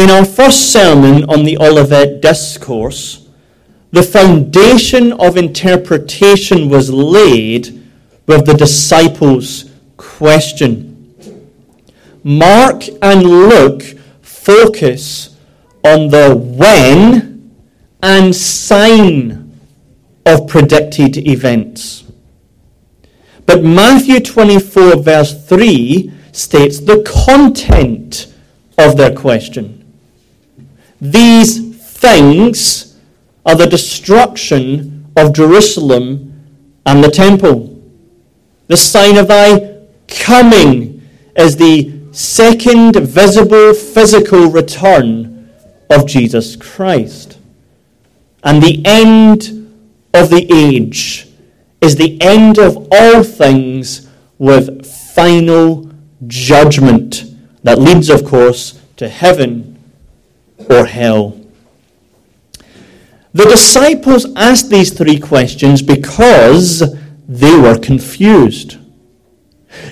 In our first sermon on the Olivet Discourse, the foundation of interpretation was laid with the disciples' question. Mark and Luke focus on the when and sign of predicted events. But Matthew 24, verse 3, states the content of their question. These things are the destruction of Jerusalem and the temple. The sign of thy coming is the second visible physical return of Jesus Christ. And the end of the age is the end of all things with final judgment that leads, of course, to heaven or hell. The disciples asked these three questions because they were confused.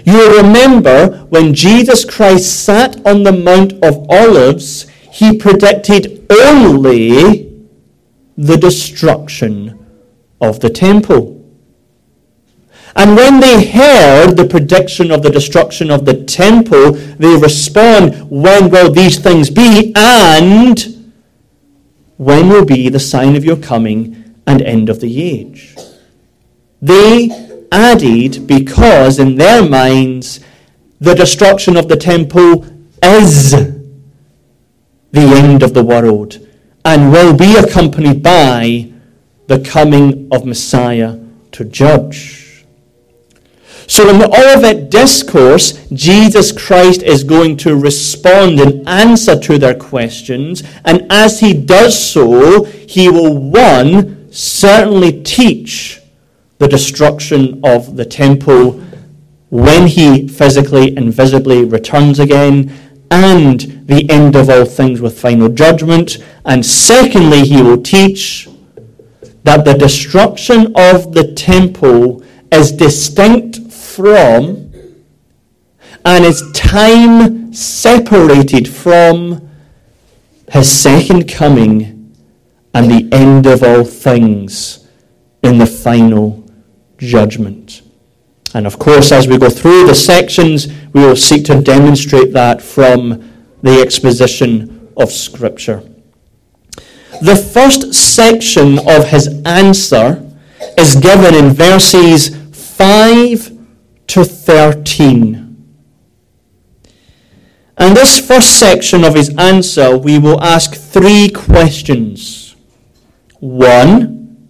You remember when Jesus Christ sat on the Mount of Olives, he predicted only the destruction of the temple. And when they heard the prediction of the destruction of the temple, they respond, When will these things be? And when will be the sign of your coming and end of the age? They added, because in their minds, the destruction of the temple is the end of the world and will be accompanied by the coming of Messiah to judge. So in all of that Discourse, Jesus Christ is going to respond and answer to their questions. And as he does so, he will, one, certainly teach the destruction of the temple when he physically and visibly returns again, and the end of all things with final judgment. And secondly, he will teach that the destruction of the temple is distinct from and is time separated from his second coming and the end of all things in the final judgment. And of course, as we go through the sections, we will seek to demonstrate that from the exposition of Scripture. The first section of his answer is given in verses 5 to 13. And this first section of his answer, we will ask three questions. One,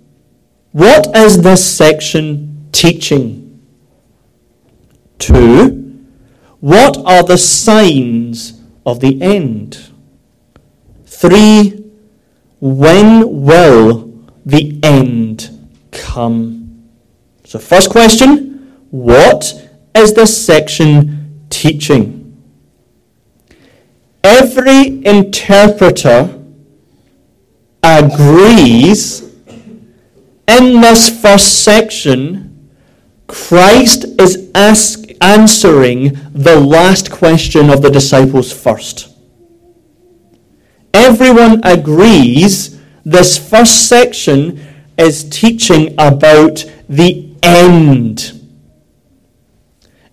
what is this section teaching? Two, what are the signs of the end? Three, when will the end come? So, first question what is this section teaching? Every interpreter agrees in this first section, Christ is ask, answering the last question of the disciples first. Everyone agrees this first section is teaching about the end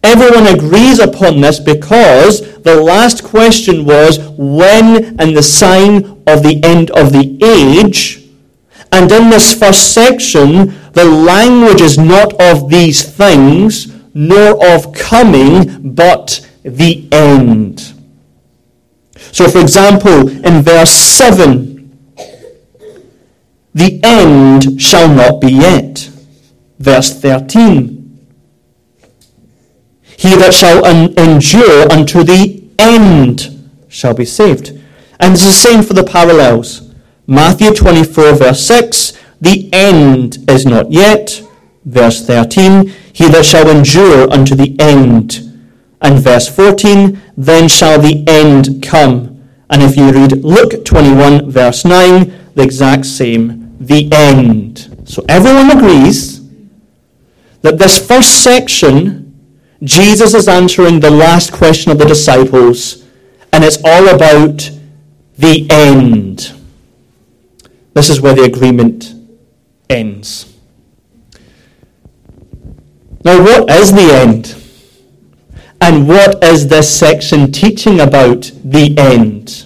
Everyone agrees upon this because the last question was when and the sign of the end of the age. And in this first section, the language is not of these things, nor of coming, but the end. So, for example, in verse 7, the end shall not be yet. Verse 13, he that shall un- endure unto the end shall be saved. And it's the same for the parallels. Matthew 24, verse 6, the end is not yet. Verse 13, he that shall endure unto the end. And verse 14, then shall the end come. And if you read Luke 21, verse 9, the exact same, the end. So everyone agrees that this first section Jesus is answering the last question of the disciples, and it's all about the end. This is where the agreement ends. Now, what is the end? And what is this section teaching about the end?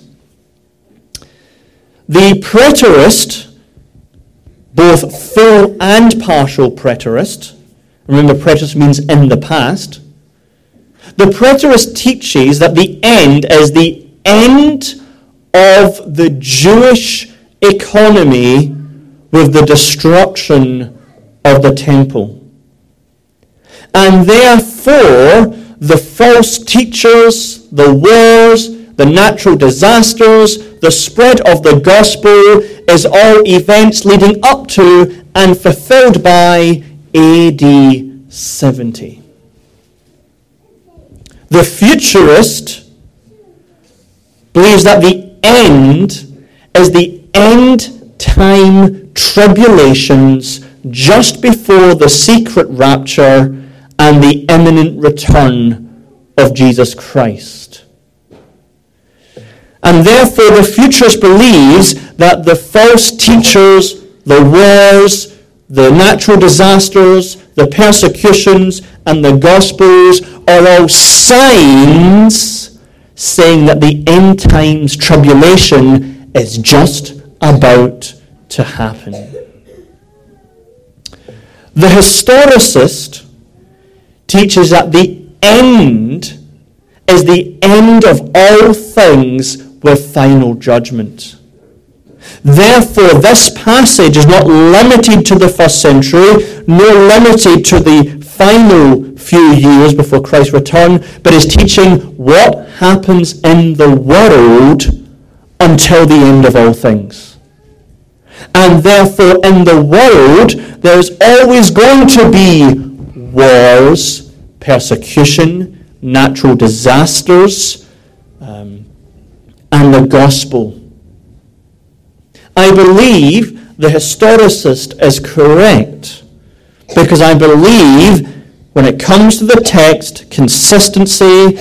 The preterist, both full and partial preterist, remember preterist means in the past, the preterist teaches that the end is the end of the Jewish economy with the destruction of the temple. And therefore, the false teachers, the wars, the natural disasters, the spread of the gospel is all events leading up to and fulfilled by AD 70. The futurist believes that the end is the end time tribulations just before the secret rapture and the imminent return of Jesus Christ. And therefore, the futurist believes that the false teachers, the wars, the natural disasters, the persecutions, and the Gospels are all signs saying that the end times tribulation is just about to happen. The historicist teaches that the end is the end of all things with final judgment. Therefore, this passage is not limited to the first century, nor limited to the final few years before Christ's return, but is teaching what happens in the world until the end of all things. And therefore, in the world, there's always going to be wars, persecution, natural disasters, um, and the gospel. I believe the historicist is correct because I believe when it comes to the text, consistency,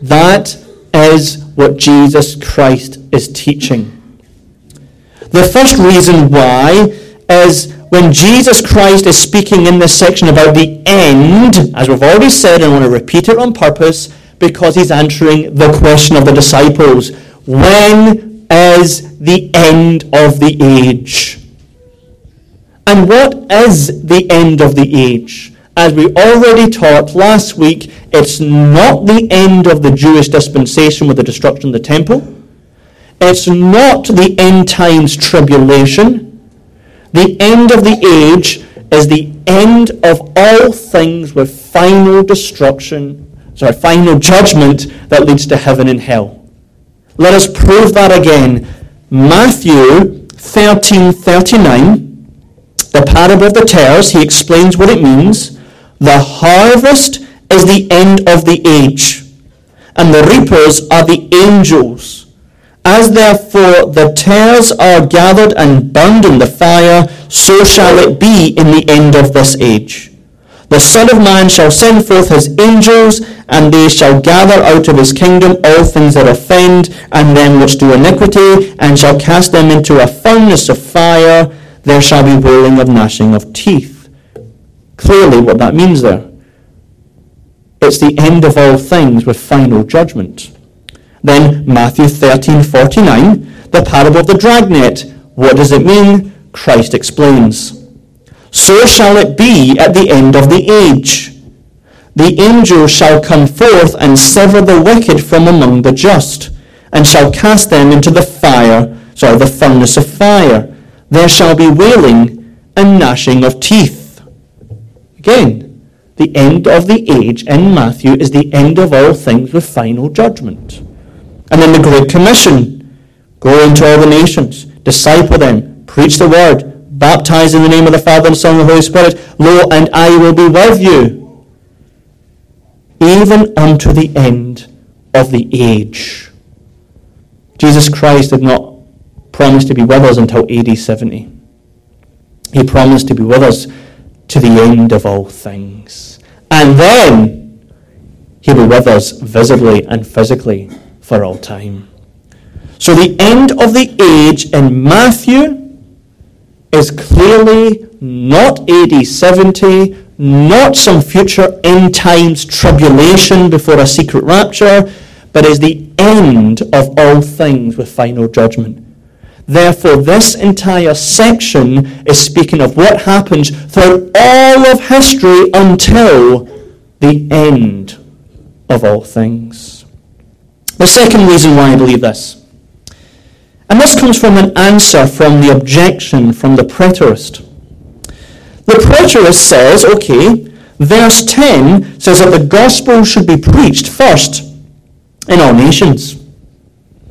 that is what Jesus Christ is teaching. The first reason why is when Jesus Christ is speaking in this section about the end, as we've already said, and I want to repeat it on purpose, because he's answering the question of the disciples. When is the end of the age? And what is the end of the age? As we already taught last week, it's not the end of the Jewish dispensation with the destruction of the temple. It's not the end times tribulation. The end of the age is the end of all things with final destruction, sorry, final judgment that leads to heaven and hell. Let us prove that again. Matthew 13:39, the parable of the tares, he explains what it means. The harvest is the end of the age, and the reapers are the angels. As therefore the tares are gathered and burned in the fire, so shall it be in the end of this age. The Son of Man shall send forth his angels, and they shall gather out of his kingdom all things that offend, and them which do iniquity, and shall cast them into a furnace of fire. There shall be wailing of gnashing of teeth. Clearly, what that means there. It's the end of all things with final judgment. Then Matthew 13:49, the parable of the dragnet. What does it mean? Christ explains. So shall it be at the end of the age. The angel shall come forth and sever the wicked from among the just, and shall cast them into the fire, sorry, the furnace of fire. There shall be wailing and gnashing of teeth. Again, the end of the age in Matthew is the end of all things with final judgment. And then the Great Commission go into all the nations, disciple them, preach the word, baptize in the name of the Father and Son and the Holy Spirit. Lo, and I will be with you, even unto the end of the age. Jesus Christ did not promise to be with us until AD 70. He promised to be with us to the end of all things. And then he'll be with us visibly and physically for all time. So the end of the age in Matthew is clearly not AD 70, not some future end times tribulation before a secret rapture, but is the end of all things with final judgment. Therefore, this entire section is speaking of what happens throughout all of history until the end of all things. The second reason why I believe this, and this comes from an answer from the objection from the preterist. The preterist says, okay, verse 10 says that the gospel should be preached first in all nations.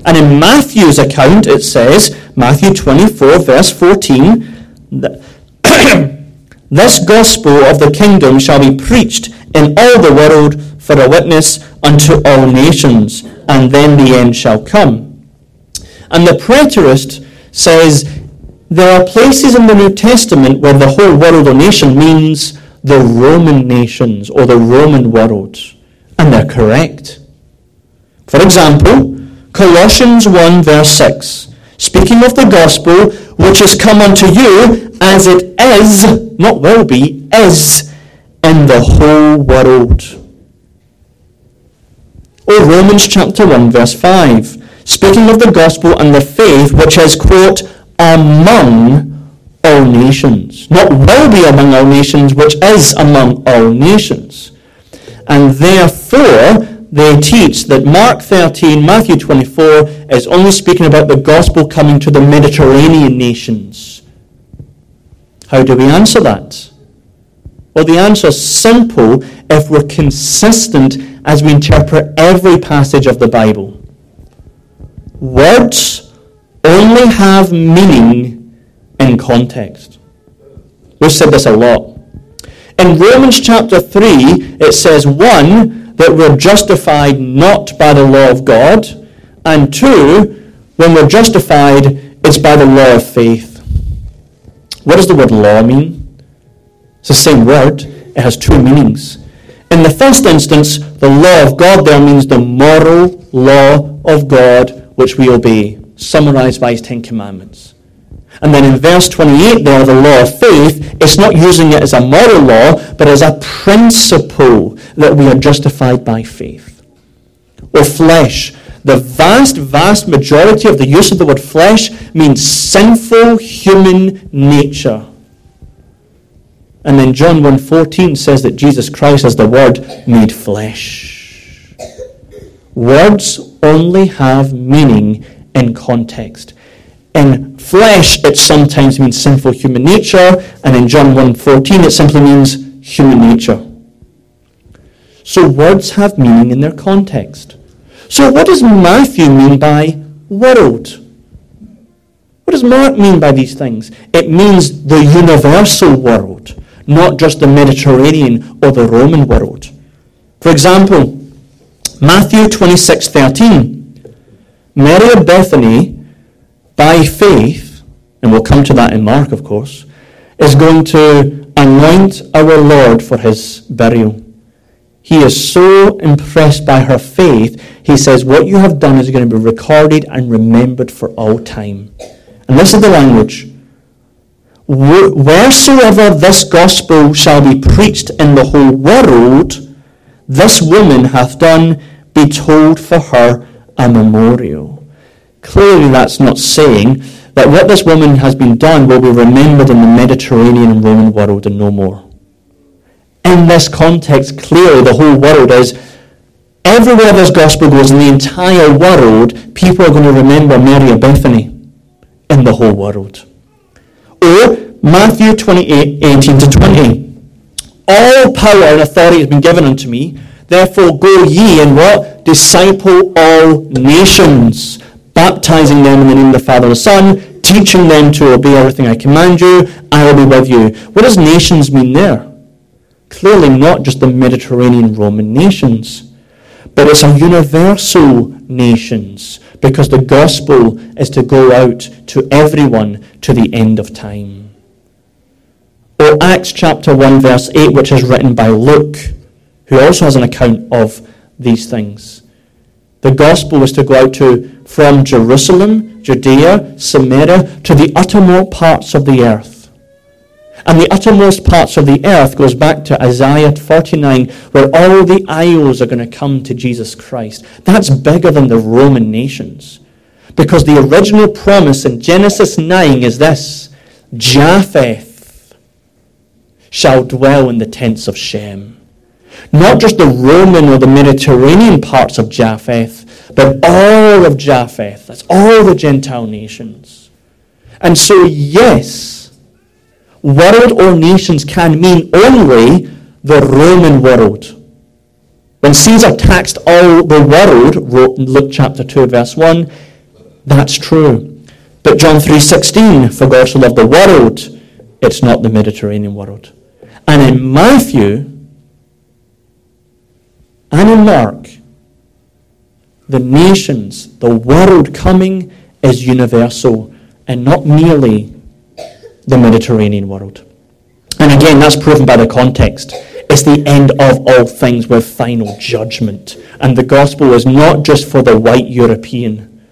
And in Matthew's account, it says, Matthew 24, verse 14, this gospel of the kingdom shall be preached in all the world for a witness unto all nations, and then the end shall come. And the preterist says there are places in the New Testament where the whole world or nation means the Roman nations or the Roman world. And they're correct. For example, Colossians 1 verse 6, speaking of the gospel which has come unto you as it is, not will be, is in the whole world. Or Romans chapter 1 verse 5, speaking of the gospel and the faith which is, quote, among all nations. Not will be among all nations, which is among all nations. And therefore, they teach that Mark 13, Matthew 24 is only speaking about the gospel coming to the Mediterranean nations. How do we answer that? Well, the answer is simple if we're consistent as we interpret every passage of the Bible. Words only have meaning in context. We've said this a lot. In Romans chapter 3, it says, one, that we're justified not by the law of God, and two, when we're justified, it's by the law of faith. What does the word law mean? It's the same word. It has two meanings. In the first instance, the law of God there means the moral law of God which we obey, summarized by his Ten Commandments. And then in verse 28 there, the law of faith, it's not using it as a moral law, but as a principle that we are justified by faith. Or flesh. The vast, vast majority of the use of the word flesh means sinful human nature. And then John 1.14 says that Jesus Christ is the Word made flesh. Words only have meaning in context. In flesh, it sometimes means sinful human nature, and in John 1.14, it simply means human nature. So words have meaning in their context. So what does Matthew mean by world? What does Mark mean by these things? It means the universal world, not just the Mediterranean or the Roman world. For example, Matthew 26:13. Mary of Bethany by faith, and we'll come to that in Mark, of course, is going to anoint our Lord for his burial. He is so impressed by her faith, he says, What you have done is going to be recorded and remembered for all time. And this is the language. Wheresoever this gospel shall be preached in the whole world, this woman hath done, be told for her a memorial. Clearly, that's not saying that what this woman has been done will be remembered in the Mediterranean and Roman world and no more. In this context, clearly the whole world is everywhere this gospel goes in the entire world, people are going to remember Mary of Bethany in the whole world. Or Matthew 28, 18 to 20. All power and authority has been given unto me. Therefore go ye and what? Disciple all nations baptizing them in the name of the Father and the Son, teaching them to obey everything I command you, I will be with you. What does nations mean there? Clearly not just the Mediterranean Roman nations, but it's a universal nations, because the gospel is to go out to everyone to the end of time. Acts chapter 1 verse 8, which is written by Luke, who also has an account of these things. The gospel was to go out to from Jerusalem, Judea, Samaria, to the uttermost parts of the earth. And the uttermost parts of the earth goes back to Isaiah 49, where all the isles are going to come to Jesus Christ. That's bigger than the Roman nations. Because the original promise in Genesis 9 is this Japheth shall dwell in the tents of Shem. Not just the Roman or the Mediterranean parts of Japheth, but all of Japheth. That's all the Gentile nations. And so, yes, world or nations can mean only the Roman world. When Caesar taxed all the world, wrote in Luke chapter 2, verse 1, that's true. But John 3.16, for God so loved the world, it's not the Mediterranean world. And in Matthew, and in Mark, the nations, the world coming is universal and not merely the Mediterranean world. And again, that's proven by the context. It's the end of all things with final judgment. And the gospel is not just for the white European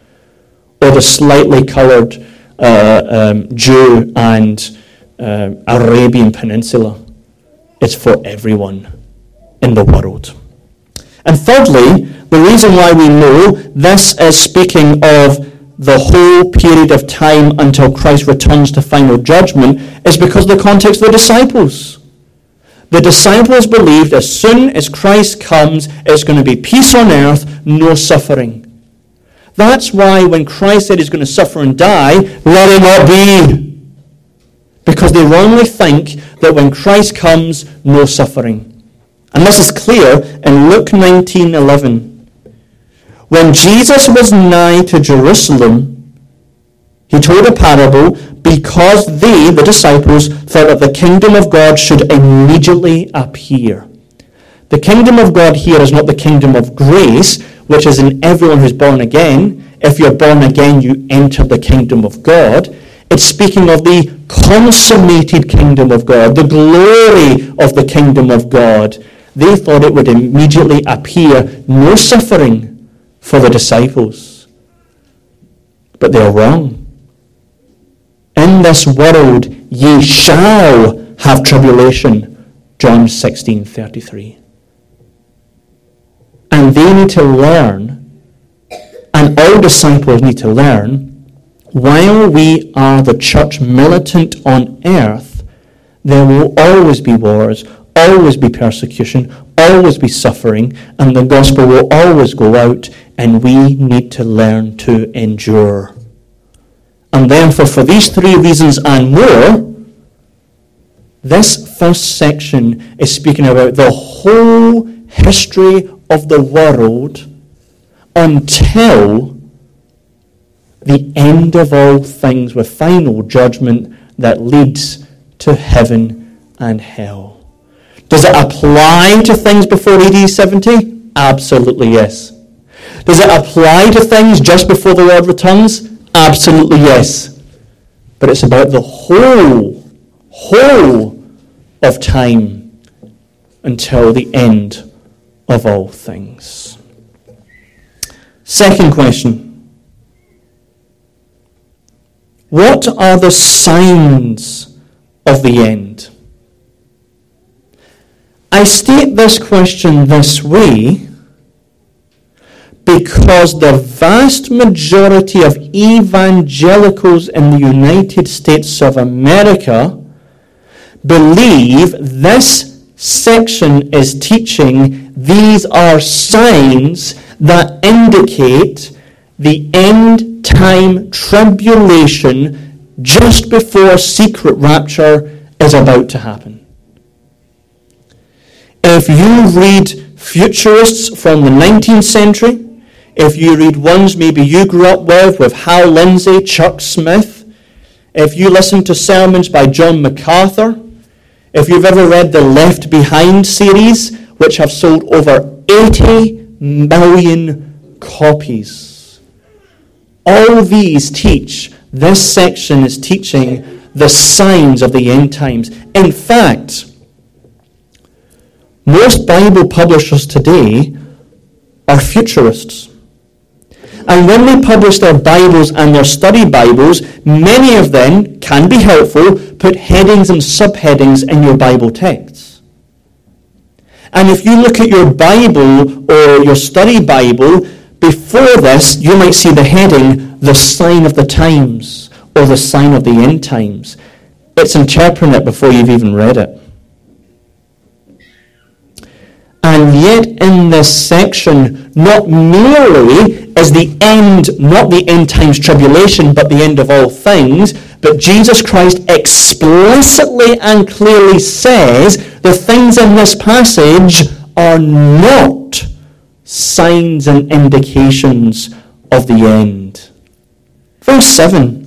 or the slightly coloured uh, um, Jew and uh, Arabian Peninsula. It's for everyone in the world. And thirdly, the reason why we know this is speaking of the whole period of time until Christ returns to final judgment is because the context of the disciples. The disciples believed as soon as Christ comes, it's going to be peace on earth, no suffering. That's why when Christ said he's going to suffer and die, let it not be. Because they wrongly think that when Christ comes, no suffering. And this is clear in Luke 19:11. When Jesus was nigh to Jerusalem, he told a parable because they, the disciples, thought that the kingdom of God should immediately appear. The kingdom of God here is not the kingdom of grace, which is in everyone who's born again. If you're born again, you enter the kingdom of God. It's speaking of the consummated kingdom of God, the glory of the kingdom of God they thought it would immediately appear no suffering for the disciples. But they are wrong. In this world ye shall have tribulation. John 16:33. And they need to learn, and all disciples need to learn, while we are the church militant on earth, there will always be wars, always be persecution, always be suffering, and the gospel will always go out, and we need to learn to endure. And therefore, for these three reasons and more, this first section is speaking about the whole history of the world until the end of all things with final judgment that leads to heaven and hell. Does it apply to things before AD 70? Absolutely yes. Does it apply to things just before the Lord returns? Absolutely yes. But it's about the whole, whole of time until the end of all things. Second question. What are the signs of the end? I state this question this way because the vast majority of evangelicals in the United States of America believe this section is teaching these are signs that indicate the end time tribulation just before secret rapture is about to happen. If you read futurists from the 19th century, if you read ones maybe you grew up with, with Hal Lindsey, Chuck Smith, if you listen to sermons by John MacArthur, if you've ever read the Left Behind series, which have sold over 80 million copies, all these teach, this section is teaching the signs of the end times. In fact, most Bible publishers today are futurists. And when they publish their Bibles and their study Bibles, many of them can be helpful, put headings and subheadings in your Bible texts. And if you look at your Bible or your study Bible, before this, you might see the heading, the sign of the times, or the sign of the end times. It's interpreting it before you've even read it. And yet, in this section, not merely is the end, not the end times tribulation, but the end of all things, but Jesus Christ explicitly and clearly says the things in this passage are not signs and indications of the end. Verse 7.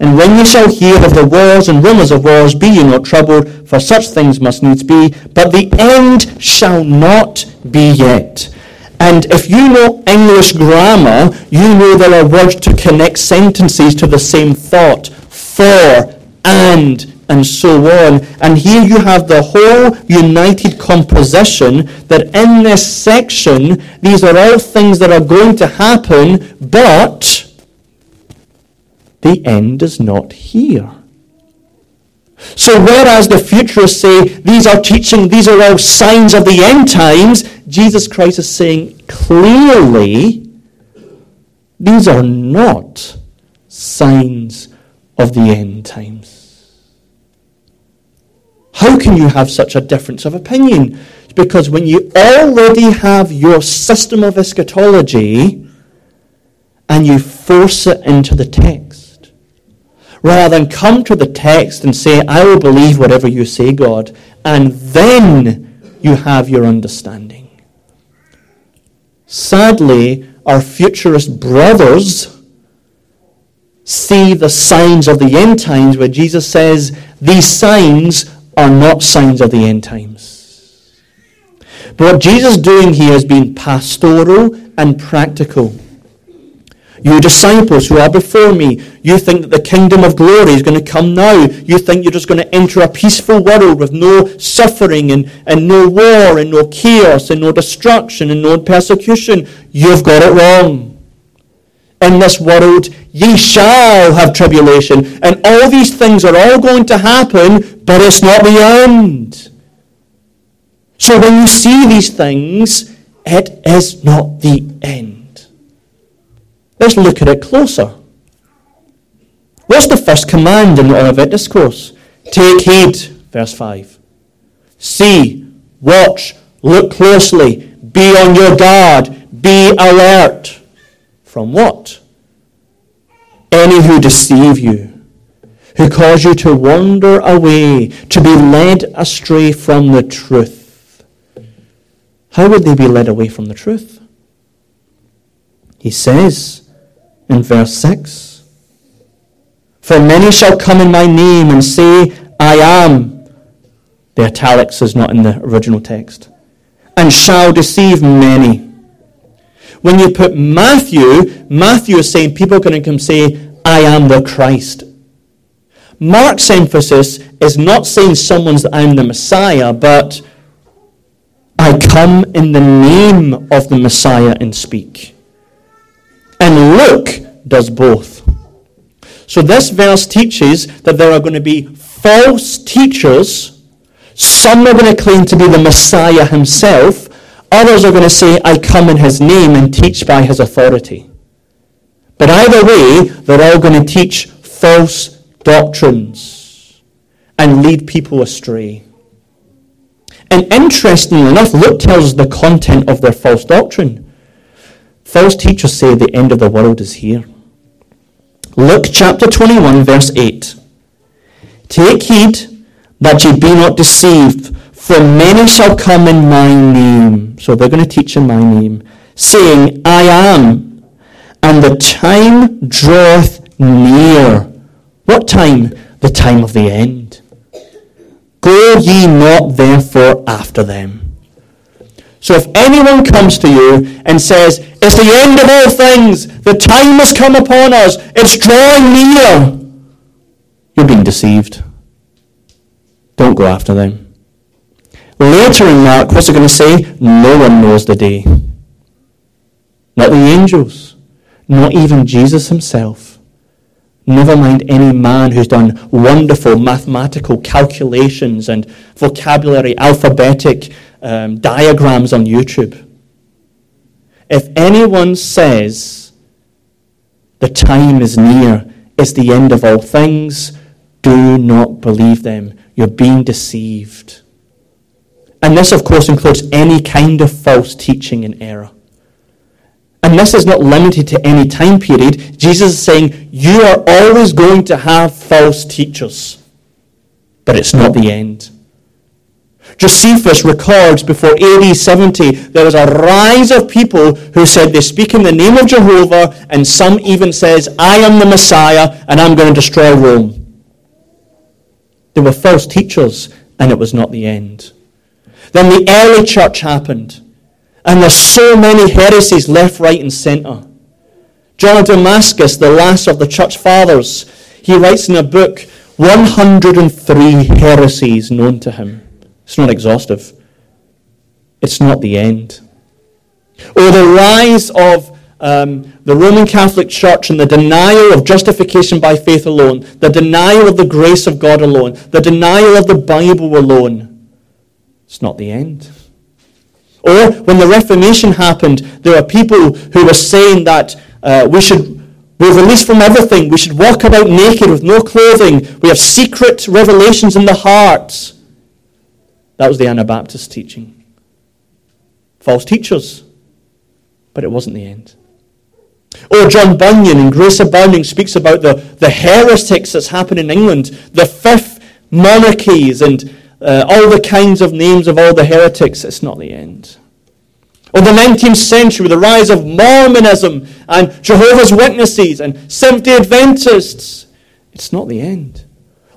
And when ye shall hear of the wars and rumours of wars, be ye not troubled, for such things must needs be, but the end shall not be yet. And if you know English grammar, you know there are words to connect sentences to the same thought. For, and, and so on. And here you have the whole united composition that in this section, these are all things that are going to happen, but the end is not here. So whereas the futurists say these are teaching, these are all signs of the end times, Jesus Christ is saying clearly these are not signs of the end times. How can you have such a difference of opinion? Because when you already have your system of eschatology and you force it into the text, rather than come to the text and say, I will believe whatever you say, God, and then you have your understanding. Sadly, our futurist brothers see the signs of the end times where Jesus says these signs are not signs of the end times. But what Jesus is doing here is being pastoral and practical. You disciples who are before me, you think that the kingdom of glory is going to come now. You think you're just going to enter a peaceful world with no suffering and, and no war and no chaos and no destruction and no persecution. You've got it wrong. In this world, ye shall have tribulation. And all these things are all going to happen, but it's not the end. So when you see these things, it is not the end. Let's look at it closer. What's the first command in the Olivet Discourse? Take heed, verse 5. See, watch, look closely, be on your guard, be alert. From what? Any who deceive you, who cause you to wander away, to be led astray from the truth. How would they be led away from the truth? He says, in verse 6. For many shall come in my name and say, I am. The italics is not in the original text. And shall deceive many. When you put Matthew, Matthew is saying people are going to come say, I am the Christ. Mark's emphasis is not saying someone's I'm the Messiah, but I come in the name of the Messiah and speak. And Luke does both. So this verse teaches that there are going to be false teachers. Some are going to claim to be the Messiah himself. Others are going to say, I come in his name and teach by his authority. But either way, they're all going to teach false doctrines and lead people astray. And interestingly enough, Luke tells us the content of their false doctrine. False teachers say the end of the world is here. Luke chapter 21, verse 8. Take heed that ye be not deceived, for many shall come in my name. So they're going to teach in my name, saying, I am, and the time draweth near. What time? The time of the end. Go ye not therefore after them. So if anyone comes to you and says, It's the end of all things, the time has come upon us, it's drawing near, you're being deceived. Don't go after them. Later in Mark, what's it going to say? No one knows the day. Not the angels, not even Jesus himself. Never mind any man who's done wonderful mathematical calculations and vocabulary, alphabetic um, diagrams on YouTube. If anyone says the time is near, it's the end of all things, do not believe them. You're being deceived. And this, of course, includes any kind of false teaching and error. And this is not limited to any time period. Jesus is saying you are always going to have false teachers, but it's not the end. Josephus records before AD 70 there was a rise of people who said they speak in the name of Jehovah, and some even says, I am the Messiah and I'm going to destroy Rome. They were false teachers, and it was not the end. Then the early church happened. And there's so many heresies left, right, and centre. John of Damascus, the last of the church fathers, he writes in a book 103 heresies known to him. It's not exhaustive. It's not the end. Or the rise of um, the Roman Catholic Church and the denial of justification by faith alone, the denial of the grace of God alone, the denial of the Bible alone. It's not the end. Or when the Reformation happened, there were people who were saying that uh, we should we're released from everything. We should walk about naked with no clothing. We have secret revelations in the heart. That was the Anabaptist teaching. False teachers. But it wasn't the end. Or John Bunyan in Grace Abounding speaks about the, the heretics that's happened in England, the fifth monarchies, and uh, all the kinds of names of all the heretics, it's not the end. Or the 19th century, the rise of Mormonism and Jehovah's Witnesses and Seventh day Adventists, it's not the end.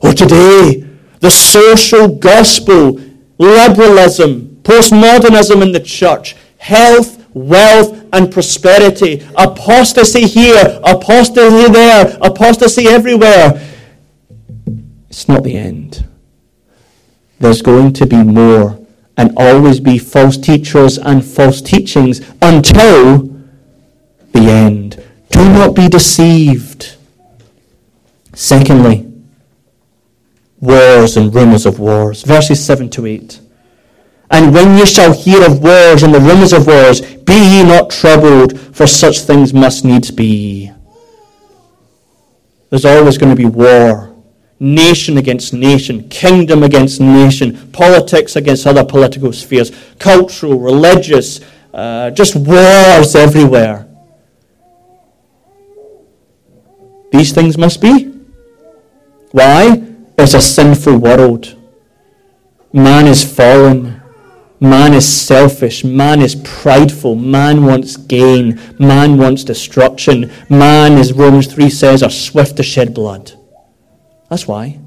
Or today, the social gospel, liberalism, postmodernism in the church, health, wealth, and prosperity, apostasy here, apostasy there, apostasy everywhere. It's not the end there's going to be more and always be false teachers and false teachings until the end. Do not be deceived. Secondly, wars and rumors of wars. Verses 7 to 8. And when ye shall hear of wars and the rumors of wars, be ye not troubled, for such things must needs be. There's always going to be war nation against nation, kingdom against nation, politics against other political spheres, cultural, religious, uh, just wars everywhere. These things must be. Why? It's a sinful world. Man is fallen. Man is selfish. Man is prideful. Man wants gain. Man wants destruction. Man, as Romans 3 says, are swift to shed blood. That's why.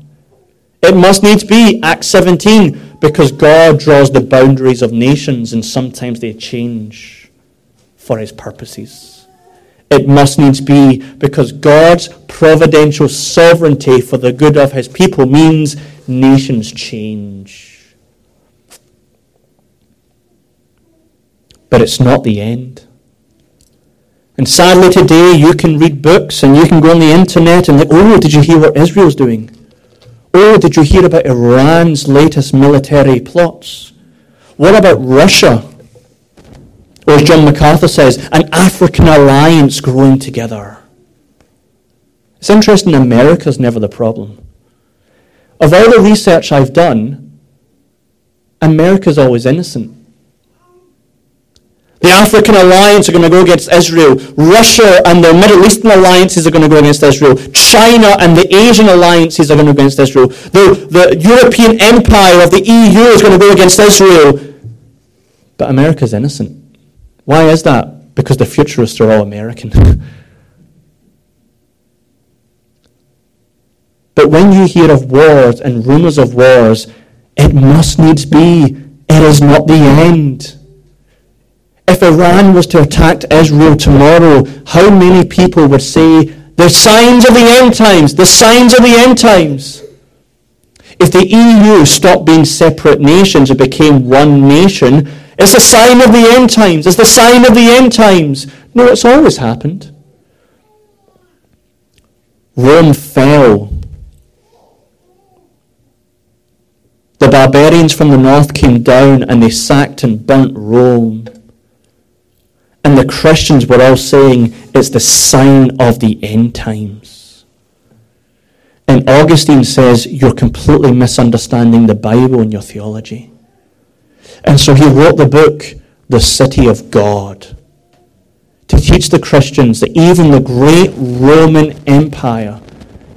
It must needs be Acts 17 because God draws the boundaries of nations and sometimes they change for his purposes. It must needs be because God's providential sovereignty for the good of his people means nations change. But it's not the end. And sadly today, you can read books and you can go on the internet and think, oh, did you hear what Israel's doing? Oh, did you hear about Iran's latest military plots? What about Russia? Or as John MacArthur says, an African alliance growing together. It's interesting, America's never the problem. Of all the research I've done, America's always innocent. The African alliance are going to go against Israel. Russia and the Middle Eastern alliances are going to go against Israel. China and the Asian alliances are going to go against Israel. The, the European empire of the EU is going to go against Israel. But America's innocent. Why is that? Because the futurists are all American. but when you hear of wars and rumors of wars, it must needs be. It is not the end. If Iran was to attack Israel tomorrow, how many people would say, the signs of the end times, the signs of the end times? If the EU stopped being separate nations and became one nation, it's a sign of the end times. It's the sign of the end times. No, it's always happened. Rome fell. The barbarians from the north came down and they sacked and burnt Rome. And the Christians were all saying it's the sign of the end times. And Augustine says you're completely misunderstanding the Bible and your theology. And so he wrote the book, The City of God, to teach the Christians that even the great Roman Empire,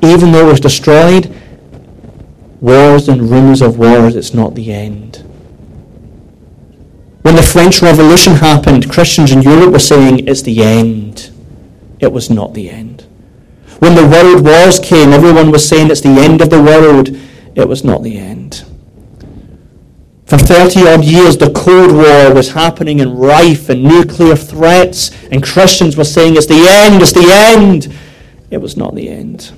even though it was destroyed, wars and rumors of wars, it's not the end. When the French Revolution happened, Christians in Europe were saying it's the end. It was not the end. When the world wars came, everyone was saying it's the end of the world. It was not the end. For 30 odd years, the Cold War was happening and rife and nuclear threats, and Christians were saying it's the end, it's the end. It was not the end.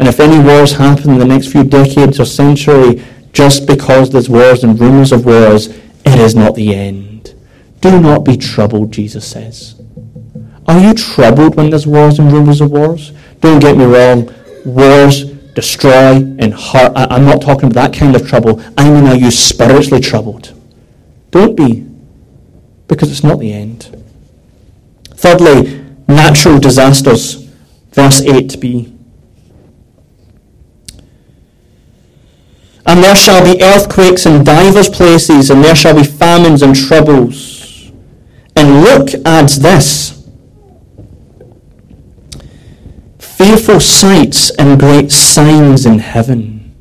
And if any wars happen in the next few decades or century, just because there's wars and rumors of wars, it is not the end. Do not be troubled, Jesus says. Are you troubled when there's wars and rumors of wars? Don't get me wrong. Wars destroy and hurt. I, am not talking about that kind of trouble. I mean, are you spiritually troubled? Don't be, because it's not the end. Thirdly, natural disasters. Verse 8b. And there shall be earthquakes in divers places, and there shall be famines and troubles. And Luke adds this fearful sights and great signs in heaven.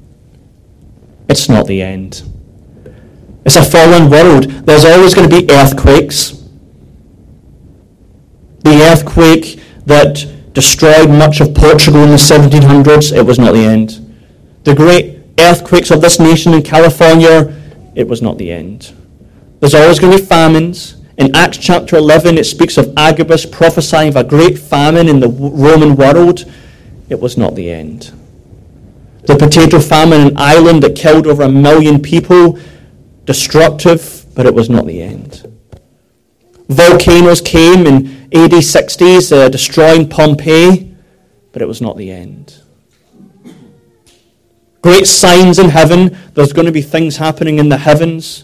It's not the end. It's a fallen world. There's always going to be earthquakes. The earthquake that destroyed much of Portugal in the 1700s, it was not the end. The great earthquakes of this nation in California, it was not the end. There's always going to be famines. In Acts chapter 11, it speaks of Agabus prophesying of a great famine in the Roman world. It was not the end. The potato famine in Ireland that killed over a million people, destructive, but it was not the end. Volcanoes came in AD 60s, uh, destroying Pompeii, but it was not the end great signs in heaven. There's going to be things happening in the heavens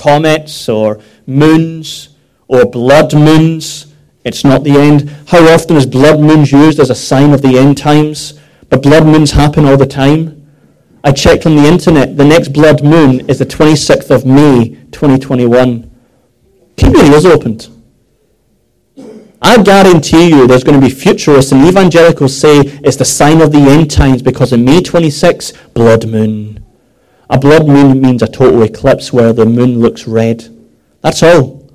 comets or moons or blood moons. It's not the end. How often is blood moons used as a sign of the end times? But blood moons happen all the time. I checked on the internet. The next blood moon is the 26th of May, 2021. Keep your ears opened. I guarantee you there's going to be futurists and evangelicals say it's the sign of the end times because in May 26, blood moon. A blood moon means a total eclipse where the moon looks red. That's all.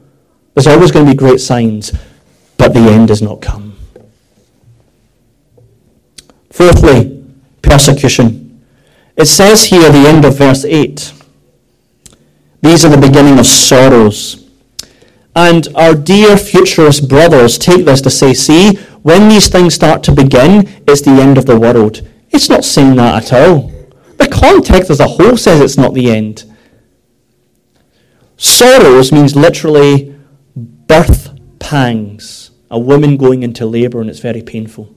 There's always going to be great signs, but the end has not come. Fourthly, persecution. It says here the end of verse 8, these are the beginning of sorrows. And our dear futurist brothers take this to say, see, when these things start to begin, it's the end of the world. It's not saying that at all. The context as a whole says it's not the end. Sorrows means literally birth pangs, a woman going into labour and it's very painful.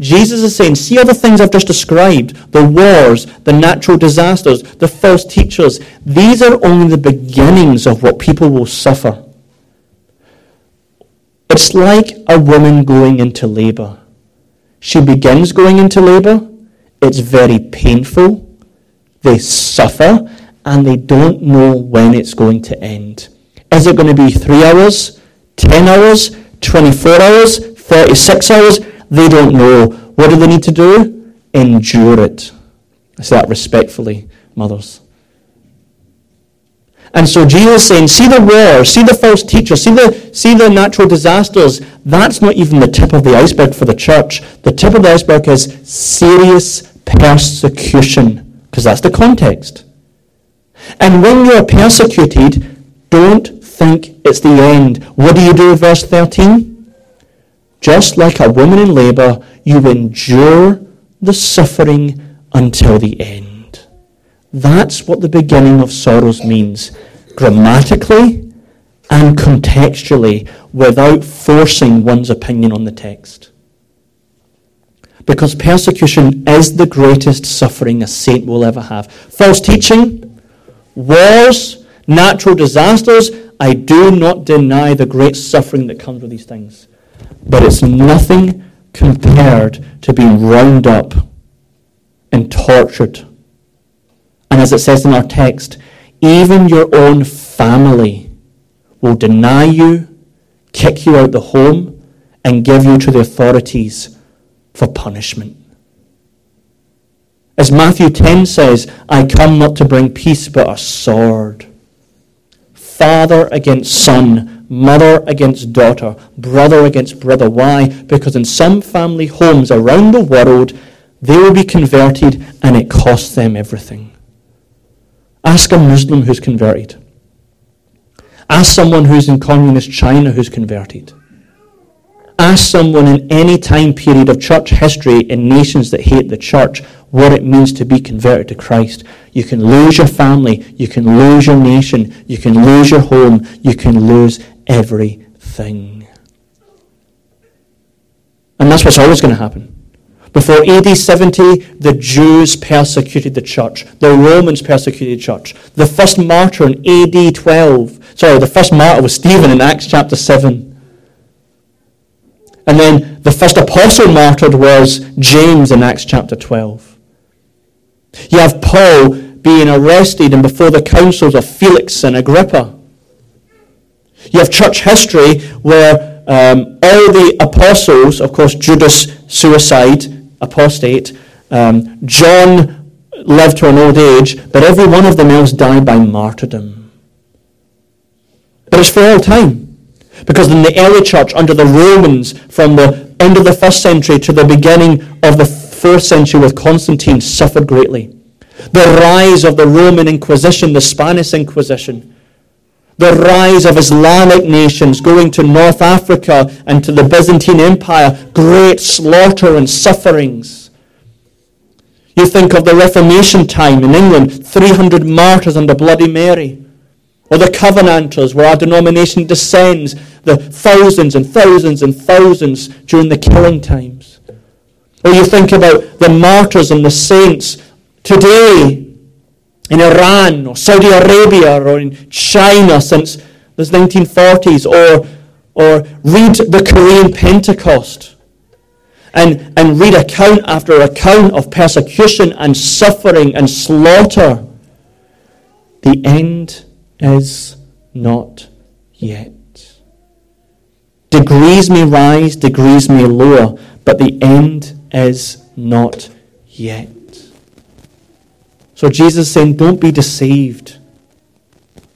Jesus is saying, see all the things I've just described the wars, the natural disasters, the false teachers. These are only the beginnings of what people will suffer. It's like a woman going into labor. She begins going into labor, it's very painful, they suffer, and they don't know when it's going to end. Is it going to be three hours, 10 hours, 24 hours, 36 hours? They don't know. What do they need to do? Endure it. I say that respectfully, mothers. And so Jesus saying, see the war, see the false teachers, see the, see the natural disasters. That's not even the tip of the iceberg for the church. The tip of the iceberg is serious persecution, because that's the context. And when you're persecuted, don't think it's the end. What do you do, verse 13? Just like a woman in labor, you endure the suffering until the end. That's what the beginning of sorrows means, grammatically and contextually, without forcing one's opinion on the text. Because persecution is the greatest suffering a saint will ever have. False teaching, wars, natural disasters, I do not deny the great suffering that comes with these things. But it's nothing compared to being round up and tortured. And as it says in our text, even your own family will deny you, kick you out the home, and give you to the authorities for punishment. As Matthew 10 says, I come not to bring peace but a sword. Father against son, mother against daughter, brother against brother. Why? Because in some family homes around the world, they will be converted and it costs them everything. Ask a Muslim who's converted. Ask someone who's in communist China who's converted. Ask someone in any time period of church history in nations that hate the church what it means to be converted to Christ. You can lose your family, you can lose your nation, you can lose your home, you can lose everything. And that's what's always going to happen. Before AD 70, the Jews persecuted the church. The Romans persecuted the church. The first martyr in AD 12, sorry, the first martyr was Stephen in Acts chapter 7. And then the first apostle martyred was James in Acts chapter 12. You have Paul being arrested and before the councils of Felix and Agrippa. You have church history where um, all the apostles, of course, Judas suicide, apostate, um, John lived to an old age, but every one of them else died by martyrdom. But it's for all time. Because in the early church, under the Romans, from the end of the first century to the beginning of the fourth century with Constantine, suffered greatly. The rise of the Roman Inquisition, the Spanish Inquisition, the rise of Islamic nations going to North Africa and to the Byzantine Empire, great slaughter and sufferings. You think of the Reformation time in England, 300 martyrs under Bloody Mary. Or the Covenanters, where our denomination descends, the thousands and thousands and thousands during the killing times. Or you think about the martyrs and the saints today in Iran or Saudi Arabia or in China since the 1940s, or, or read the Korean Pentecost and, and read account after account of persecution and suffering and slaughter. The end is not yet. Degrees may rise, degrees may lower, but the end is not yet. So Jesus is saying, don't be deceived.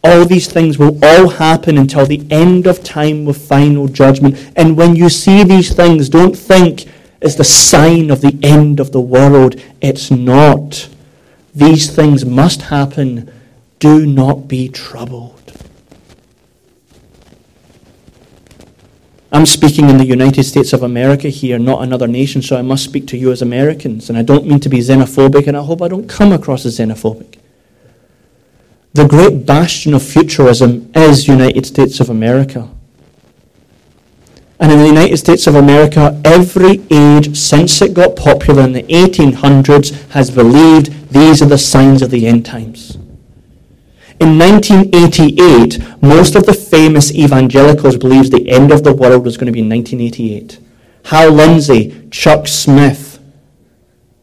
All these things will all happen until the end of time with final judgment. And when you see these things, don't think it's the sign of the end of the world. It's not. These things must happen do not be troubled. I'm speaking in the United States of America here, not another nation, so I must speak to you as Americans. And I don't mean to be xenophobic, and I hope I don't come across as xenophobic. The great bastion of futurism is United States of America. And in the United States of America, every age since it got popular in the 1800s has believed these are the signs of the end times. In 1988, most of the famous evangelicals believed the end of the world was going to be in 1988. Hal Lindsey, Chuck Smith,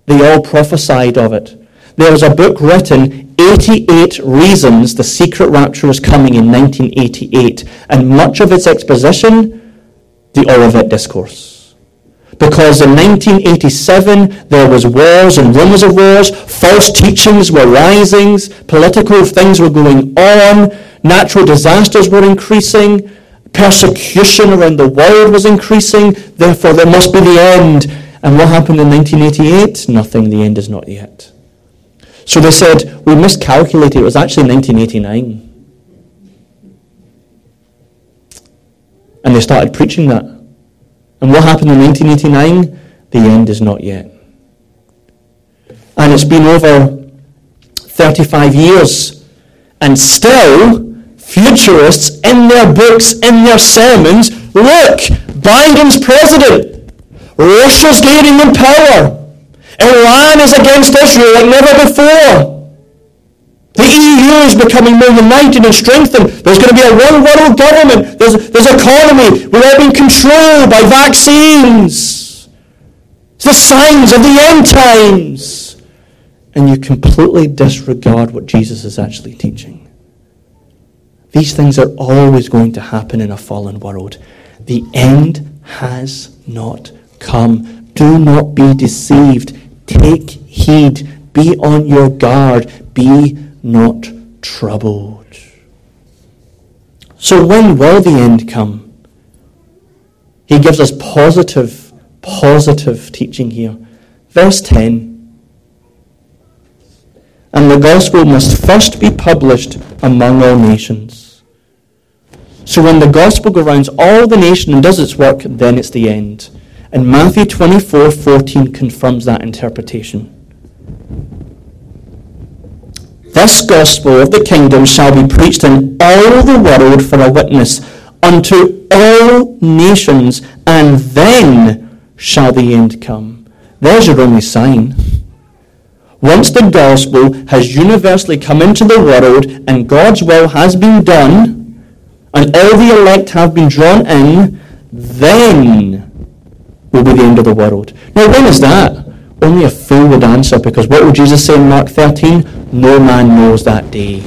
they all prophesied of it. There was a book written, 88 Reasons the Secret Rapture is Coming in 1988, and much of its exposition, the Olivet Discourse. Because in 1987 there was wars and rumors of wars, false teachings were rising, political things were going on, natural disasters were increasing, persecution around the world was increasing, therefore there must be the end. And what happened in 1988? Nothing, the end is not yet. So they said, we miscalculated, it was actually 1989. And they started preaching that. And what happened in 1989? The end is not yet. And it's been over 35 years. And still, futurists in their books, in their sermons, look, Biden's president. Russia's gaining in power. Iran is against Israel like never before. The EU is becoming more united and strengthened. There's going to be a one world government. There's, there's economy. We're all being controlled by vaccines. It's the signs of the end times. And you completely disregard what Jesus is actually teaching. These things are always going to happen in a fallen world. The end has not come. Do not be deceived. Take heed. Be on your guard. Be not troubled. So when will the end come? He gives us positive, positive teaching here. Verse 10. And the gospel must first be published among all nations. So when the gospel goes around all the nation and does its work, then it's the end. And Matthew 24, 14 confirms that interpretation. This gospel of the kingdom shall be preached in all the world for a witness unto all nations, and then shall the end come. There's your only sign. Once the gospel has universally come into the world and God's will has been done, and all the elect have been drawn in, then will be the end of the world. Now, when is that? Only a fool would answer because what would Jesus say in Mark 13? No man knows that day.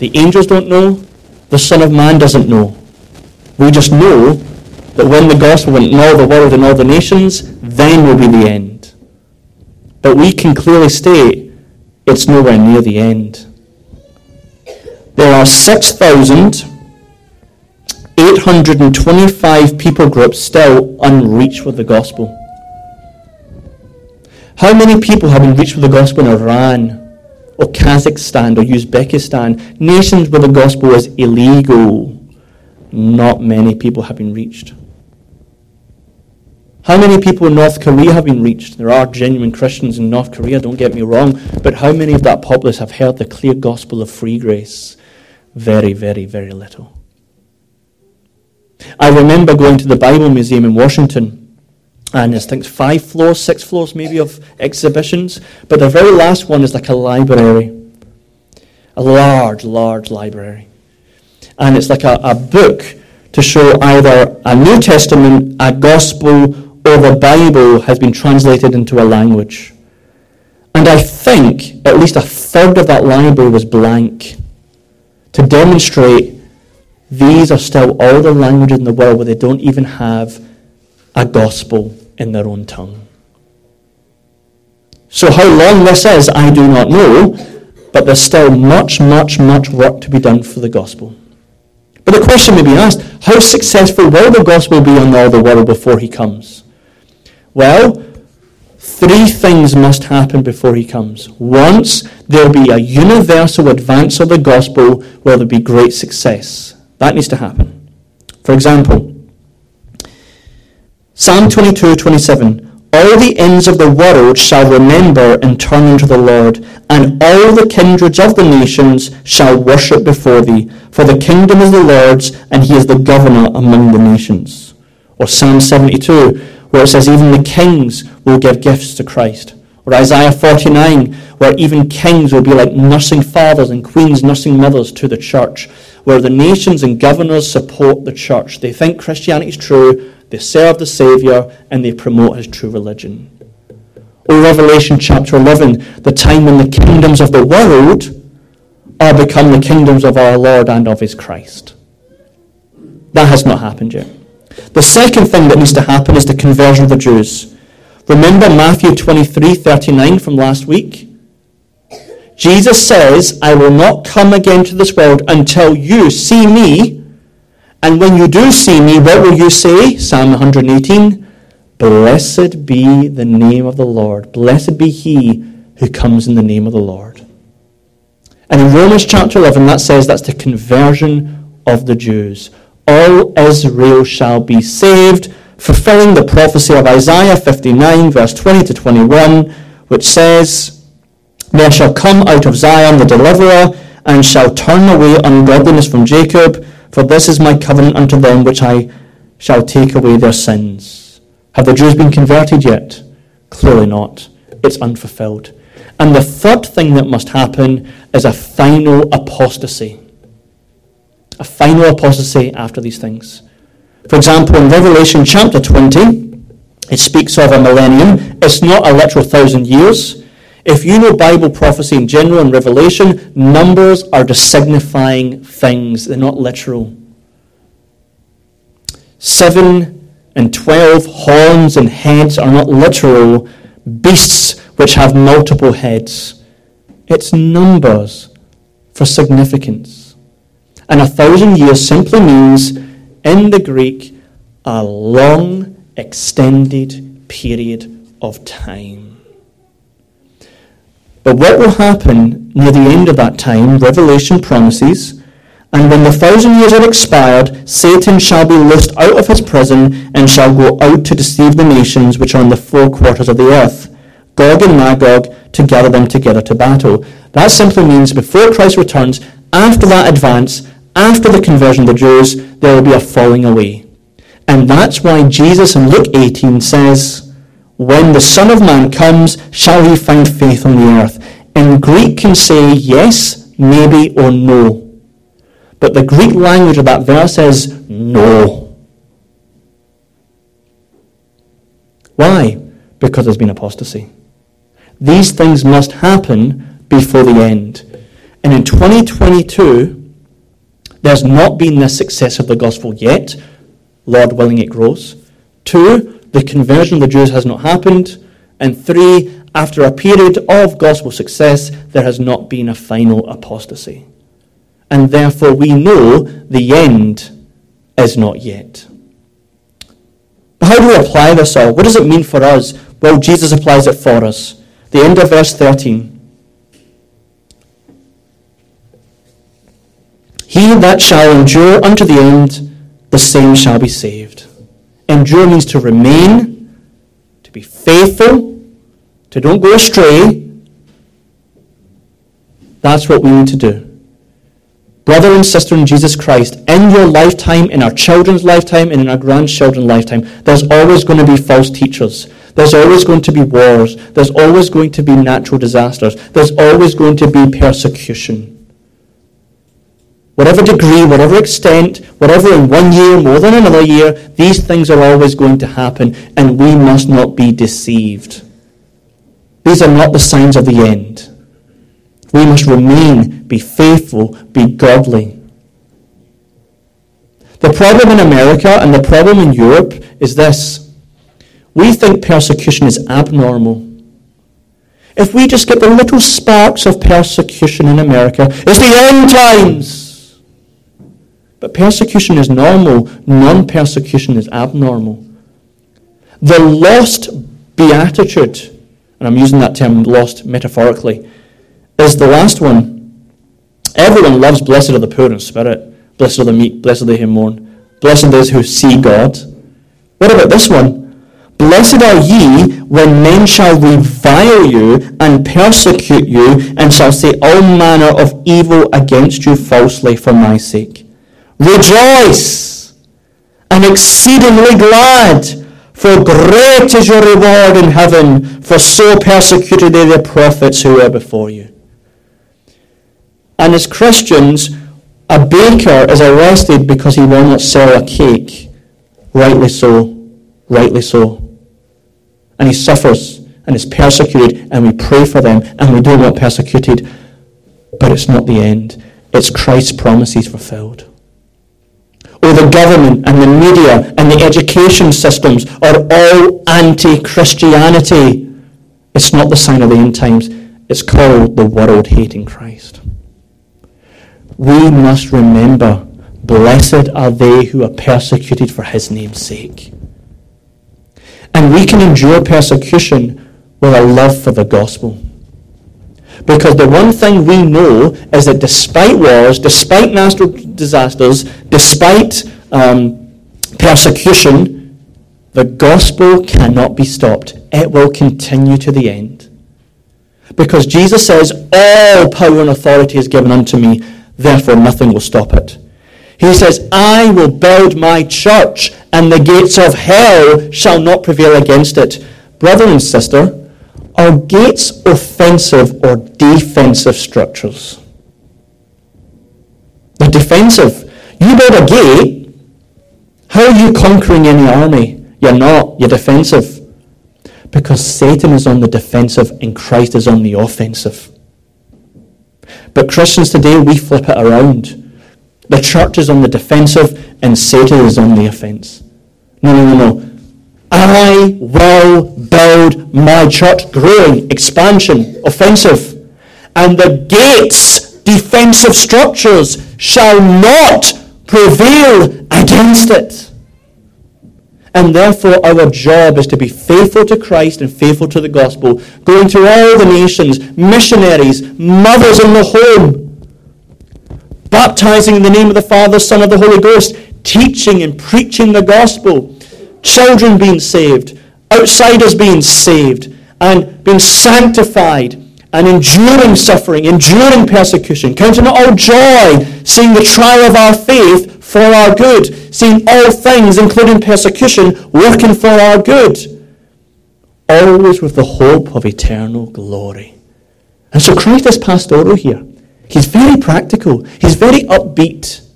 The angels don't know. The Son of Man doesn't know. We just know that when the gospel went in all the world and all the nations, then will be the end. But we can clearly state it's nowhere near the end. There are 6,825 people groups still unreached with the gospel. How many people have been reached with the gospel in Iran or Kazakhstan or Uzbekistan, nations where the gospel is illegal? Not many people have been reached. How many people in North Korea have been reached? There are genuine Christians in North Korea, don't get me wrong, but how many of that populace have heard the clear gospel of free grace? Very, very, very little. I remember going to the Bible Museum in Washington and there's things five floors, six floors maybe of exhibitions. But the very last one is like a library, a large, large library, and it's like a, a book to show either a New Testament, a Gospel, or the Bible has been translated into a language. And I think at least a third of that library was blank to demonstrate these are still all the languages in the world where they don't even have a gospel in their own tongue. So, how long this is, I do not know, but there's still much, much, much work to be done for the gospel. But the question may be asked how successful will the gospel be in all the world before he comes? Well, three things must happen before he comes. Once, there'll be a universal advance of the gospel where there'll be great success. That needs to happen. For example, Psalm 22, 27. All the ends of the world shall remember and turn unto the Lord, and all the kindreds of the nations shall worship before thee. For the kingdom is the Lord's, and he is the governor among the nations. Or Psalm 72, where it says, Even the kings will give gifts to Christ. Or Isaiah 49, where even kings will be like nursing fathers and queens nursing mothers to the church, where the nations and governors support the church. They think Christianity is true, they serve the Saviour and they promote his true religion. O Revelation chapter 11, the time when the kingdoms of the world are become the kingdoms of our Lord and of his Christ. That has not happened yet. The second thing that needs to happen is the conversion of the Jews. Remember Matthew 23 39 from last week? Jesus says, I will not come again to this world until you see me and when you do see me, what will you say? Psalm 118 Blessed be the name of the Lord. Blessed be he who comes in the name of the Lord. And in Romans chapter 11, that says that's the conversion of the Jews. All Israel shall be saved, fulfilling the prophecy of Isaiah 59, verse 20 to 21, which says, There shall come out of Zion the deliverer, and shall turn away ungodliness from Jacob, for this is my covenant unto them which I shall take away their sins. Have the Jews been converted yet? Clearly not. It's unfulfilled. And the third thing that must happen is a final apostasy. A final apostasy after these things. For example, in Revelation chapter 20, it speaks of a millennium. It's not a literal thousand years. If you know Bible prophecy in general and Revelation, numbers are just signifying things. They're not literal. Seven and twelve horns and heads are not literal beasts which have multiple heads. It's numbers for significance. And a thousand years simply means, in the Greek, a long, extended period of time. But what will happen near the end of that time, Revelation promises, and when the thousand years are expired, Satan shall be loosed out of his prison and shall go out to deceive the nations which are in the four quarters of the earth, Gog and Magog, to gather them together to battle. That simply means before Christ returns, after that advance, after the conversion of the Jews, there will be a falling away. And that's why Jesus in Luke 18 says, When the Son of Man comes, shall he find faith on the earth? In Greek can say yes, maybe, or no. But the Greek language of that verse is no. Why? Because there's been apostasy. These things must happen before the end. And in 2022, there's not been the success of the gospel yet. Lord willing, it grows. Two, the conversion of the Jews has not happened. And three, after a period of gospel success, there has not been a final apostasy and therefore we know the end is not yet. But how do we apply this all? What does it mean for us? Well, Jesus applies it for us. The end of verse 13. He that shall endure unto the end, the same shall be saved. Endure means to remain, to be faithful, to don't go astray. That's what we need to do brother and sister in Jesus Christ, in your lifetime, in our children's lifetime, and in our grandchildren's lifetime, there's always going to be false teachers. There's always going to be wars. There's always going to be natural disasters. There's always going to be persecution. Whatever degree, whatever extent, whatever in one year more than another year, these things are always going to happen, and we must not be deceived. These are not the signs of the end. We must remain, be faithful, be godly. The problem in America and the problem in Europe is this. We think persecution is abnormal. If we just get the little sparks of persecution in America, it's the end times. But persecution is normal, non persecution is abnormal. The lost beatitude, and I'm using that term lost metaphorically, is the last one. Everyone loves blessed are the poor in spirit, blessed are the meek, blessed are they who mourn, blessed are those who see God. What about this one? Blessed are ye when men shall revile you and persecute you and shall say all manner of evil against you falsely for my sake. Rejoice and exceedingly glad, for great is your reward in heaven, for so persecuted they the prophets who were before you. And as Christians, a baker is arrested because he will not sell a cake. Rightly so. Rightly so. And he suffers and is persecuted, and we pray for them, and we don't want persecuted. But it's not the end. It's Christ's promises fulfilled. Or the government and the media and the education systems are all anti-Christianity. It's not the sign of the end times. It's called the world hating Christ we must remember, blessed are they who are persecuted for his name's sake. And we can endure persecution with a love for the gospel. Because the one thing we know is that despite wars, despite natural disasters, despite um, persecution, the gospel cannot be stopped. It will continue to the end. Because Jesus says, All power and authority is given unto me, therefore nothing will stop it. He says, I will build my church, and the gates of hell shall not prevail against it. Brother and sister, are gates offensive or defensive structures? They're defensive. You build a gate, how are you conquering any army? You're not. You're defensive. Because Satan is on the defensive and Christ is on the offensive. But Christians today, we flip it around. The church is on the defensive and Satan is on the offense. No, no, no, no. I will build my church, growing, expansion, offensive. And the gates, defensive structures, shall not prevail against it. And therefore, our job is to be faithful to Christ and faithful to the gospel, going to all the nations, missionaries, mothers in the home, baptizing in the name of the Father, Son, of the Holy Ghost, teaching and preaching the gospel, children being saved, outsiders being saved, and being sanctified, and enduring suffering, enduring persecution, counting it all joy, seeing the trial of our faith for our good, seeing all things, including persecution, working for our good, always with the hope of eternal glory. And so Christ is pastoral here. He's very practical. He's very upbeat.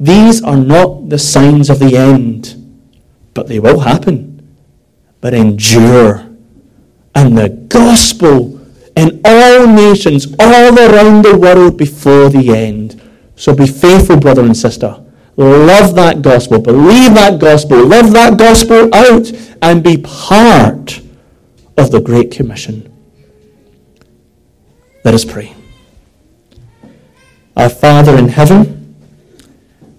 These are not the signs of the end, but they will happen. But endure. And the gospel in all nations, all around the world before the end so be faithful, brother and sister. Love that gospel. Believe that gospel. Live that gospel out. And be part of the Great Commission. Let us pray. Our Father in heaven,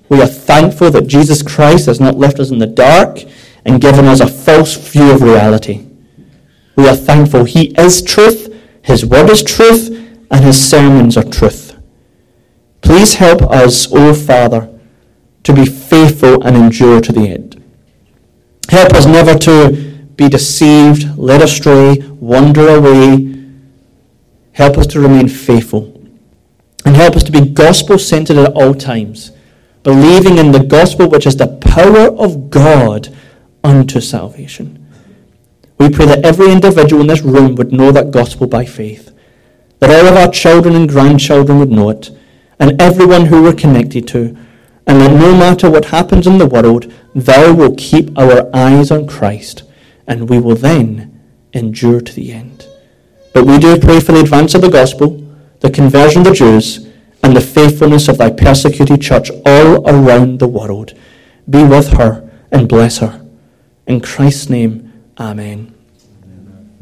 we are thankful that Jesus Christ has not left us in the dark and given us a false view of reality. We are thankful He is truth, His word is truth, and His sermons are truth. Please help us, O Father, to be faithful and endure to the end. Help us never to be deceived, led astray, wander away. Help us to remain faithful. And help us to be gospel centered at all times, believing in the gospel, which is the power of God unto salvation. We pray that every individual in this room would know that gospel by faith, that all of our children and grandchildren would know it and everyone who we're connected to, and that no matter what happens in the world, thou will keep our eyes on Christ, and we will then endure to the end. But we do pray for the advance of the gospel, the conversion of the Jews, and the faithfulness of thy persecuted church all around the world. Be with her and bless her. In Christ's name, Amen.